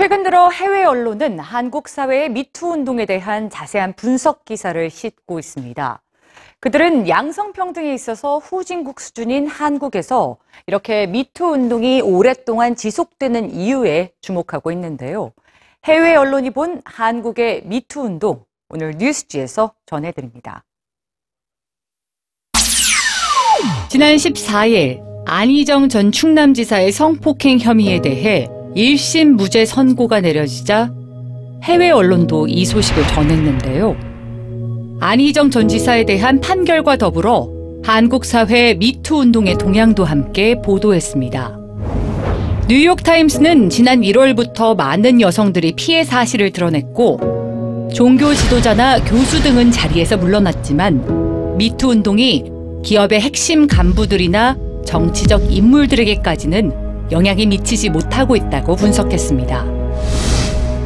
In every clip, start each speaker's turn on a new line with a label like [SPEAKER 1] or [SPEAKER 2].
[SPEAKER 1] 최근 들어 해외 언론은 한국 사회의 미투 운동에 대한 자세한 분석 기사를 싣고 있습니다. 그들은 양성평등에 있어서 후진국 수준인 한국에서 이렇게 미투 운동이 오랫동안 지속되는 이유에 주목하고 있는데요. 해외 언론이 본 한국의 미투 운동, 오늘 뉴스지에서 전해드립니다. 지난 14일 안희정 전 충남지사의 성폭행 혐의에 대해 1심 무죄 선고가 내려지자 해외 언론도 이 소식을 전했는데요. 안희정 전 지사에 대한 판결과 더불어 한국 사회 미투 운동의 동향도 함께 보도했습니다. 뉴욕타임스는 지난 1월부터 많은 여성들이 피해 사실을 드러냈고 종교 지도자나 교수 등은 자리에서 물러났지만 미투 운동이 기업의 핵심 간부들이나 정치적 인물들에게까지는 영향이 미치지 못하고 있다고 분석했습니다.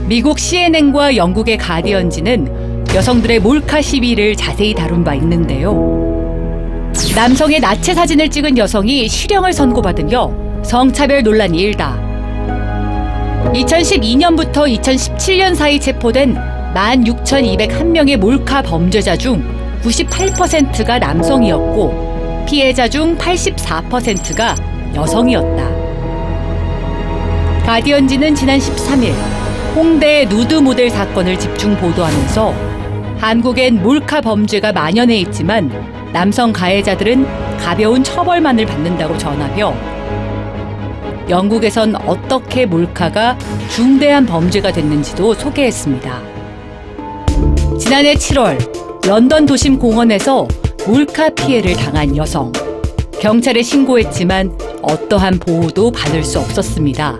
[SPEAKER 1] 미국 CNN과 영국의 가디언지는 여성들의 몰카 시위를 자세히 다룬 바 있는데요. 남성의 나체 사진을 찍은 여성이 실형을 선고받으며 성차별 논란이 일다. 2012년부터 2017년 사이 체포된 16,201명의 몰카 범죄자 중 98%가 남성이었고 피해자 중 84%가 여성이었다. 가디언지는 지난 13일 홍대 누드 모델 사건을 집중 보도하면서 한국엔 몰카 범죄가 만연해 있지만 남성 가해자들은 가벼운 처벌만을 받는다고 전하며 영국에선 어떻게 몰카가 중대한 범죄가 됐는지도 소개했습니다. 지난해 7월 런던 도심 공원에서 몰카 피해를 당한 여성. 경찰에 신고했지만 어떠한 보호도 받을 수 없었습니다.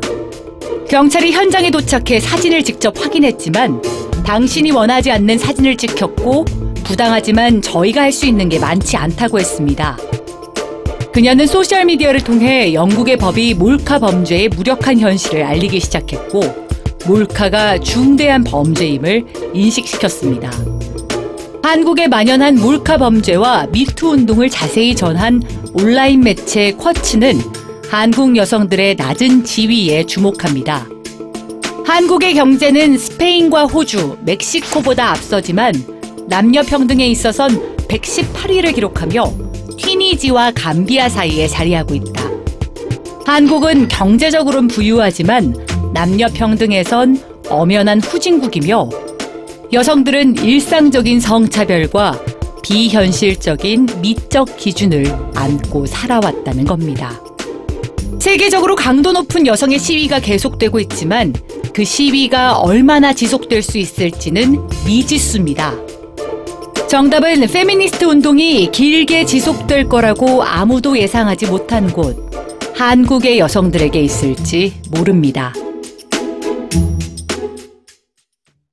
[SPEAKER 1] 경찰이 현장에 도착해 사진을 직접 확인했지만 당신이 원하지 않는 사진을 찍혔고 부당하지만 저희가 할 수 있는 게 많지 않다고 했습니다. 그녀는 소셜미디어를 통해 영국의 법이 몰카 범죄의 무력한 현실을 알리기 시작했고 몰카가 중대한 범죄임을 인식시켰습니다. 한국에 만연한 몰카 범죄와 미투 운동을 자세히 전한 온라인 매체 쿼츠는 한국 여성들의 낮은 지위에 주목합니다. 한국의 경제는 스페인과 호주, 멕시코보다 앞서지만 남녀 평등에 있어선 118위를 기록하며 튀니지와 감비아 사이에 자리하고 있다. 한국은 경제적으로는 부유하지만 남녀 평등에선 엄연한 후진국이며 여성들은 일상적인 성차별과 비현실적인 미적 기준을 안고 살아왔다는 겁니다. 세계적으로 강도 높은 여성의 시위가 계속되고 있지만 그 시위가 얼마나 지속될 수 있을지는 미지수입니다. 정답은 페미니스트 운동이 길게 지속될 거라고 아무도 예상하지 못한 곳, 한국의 여성들에게 있을지 모릅니다.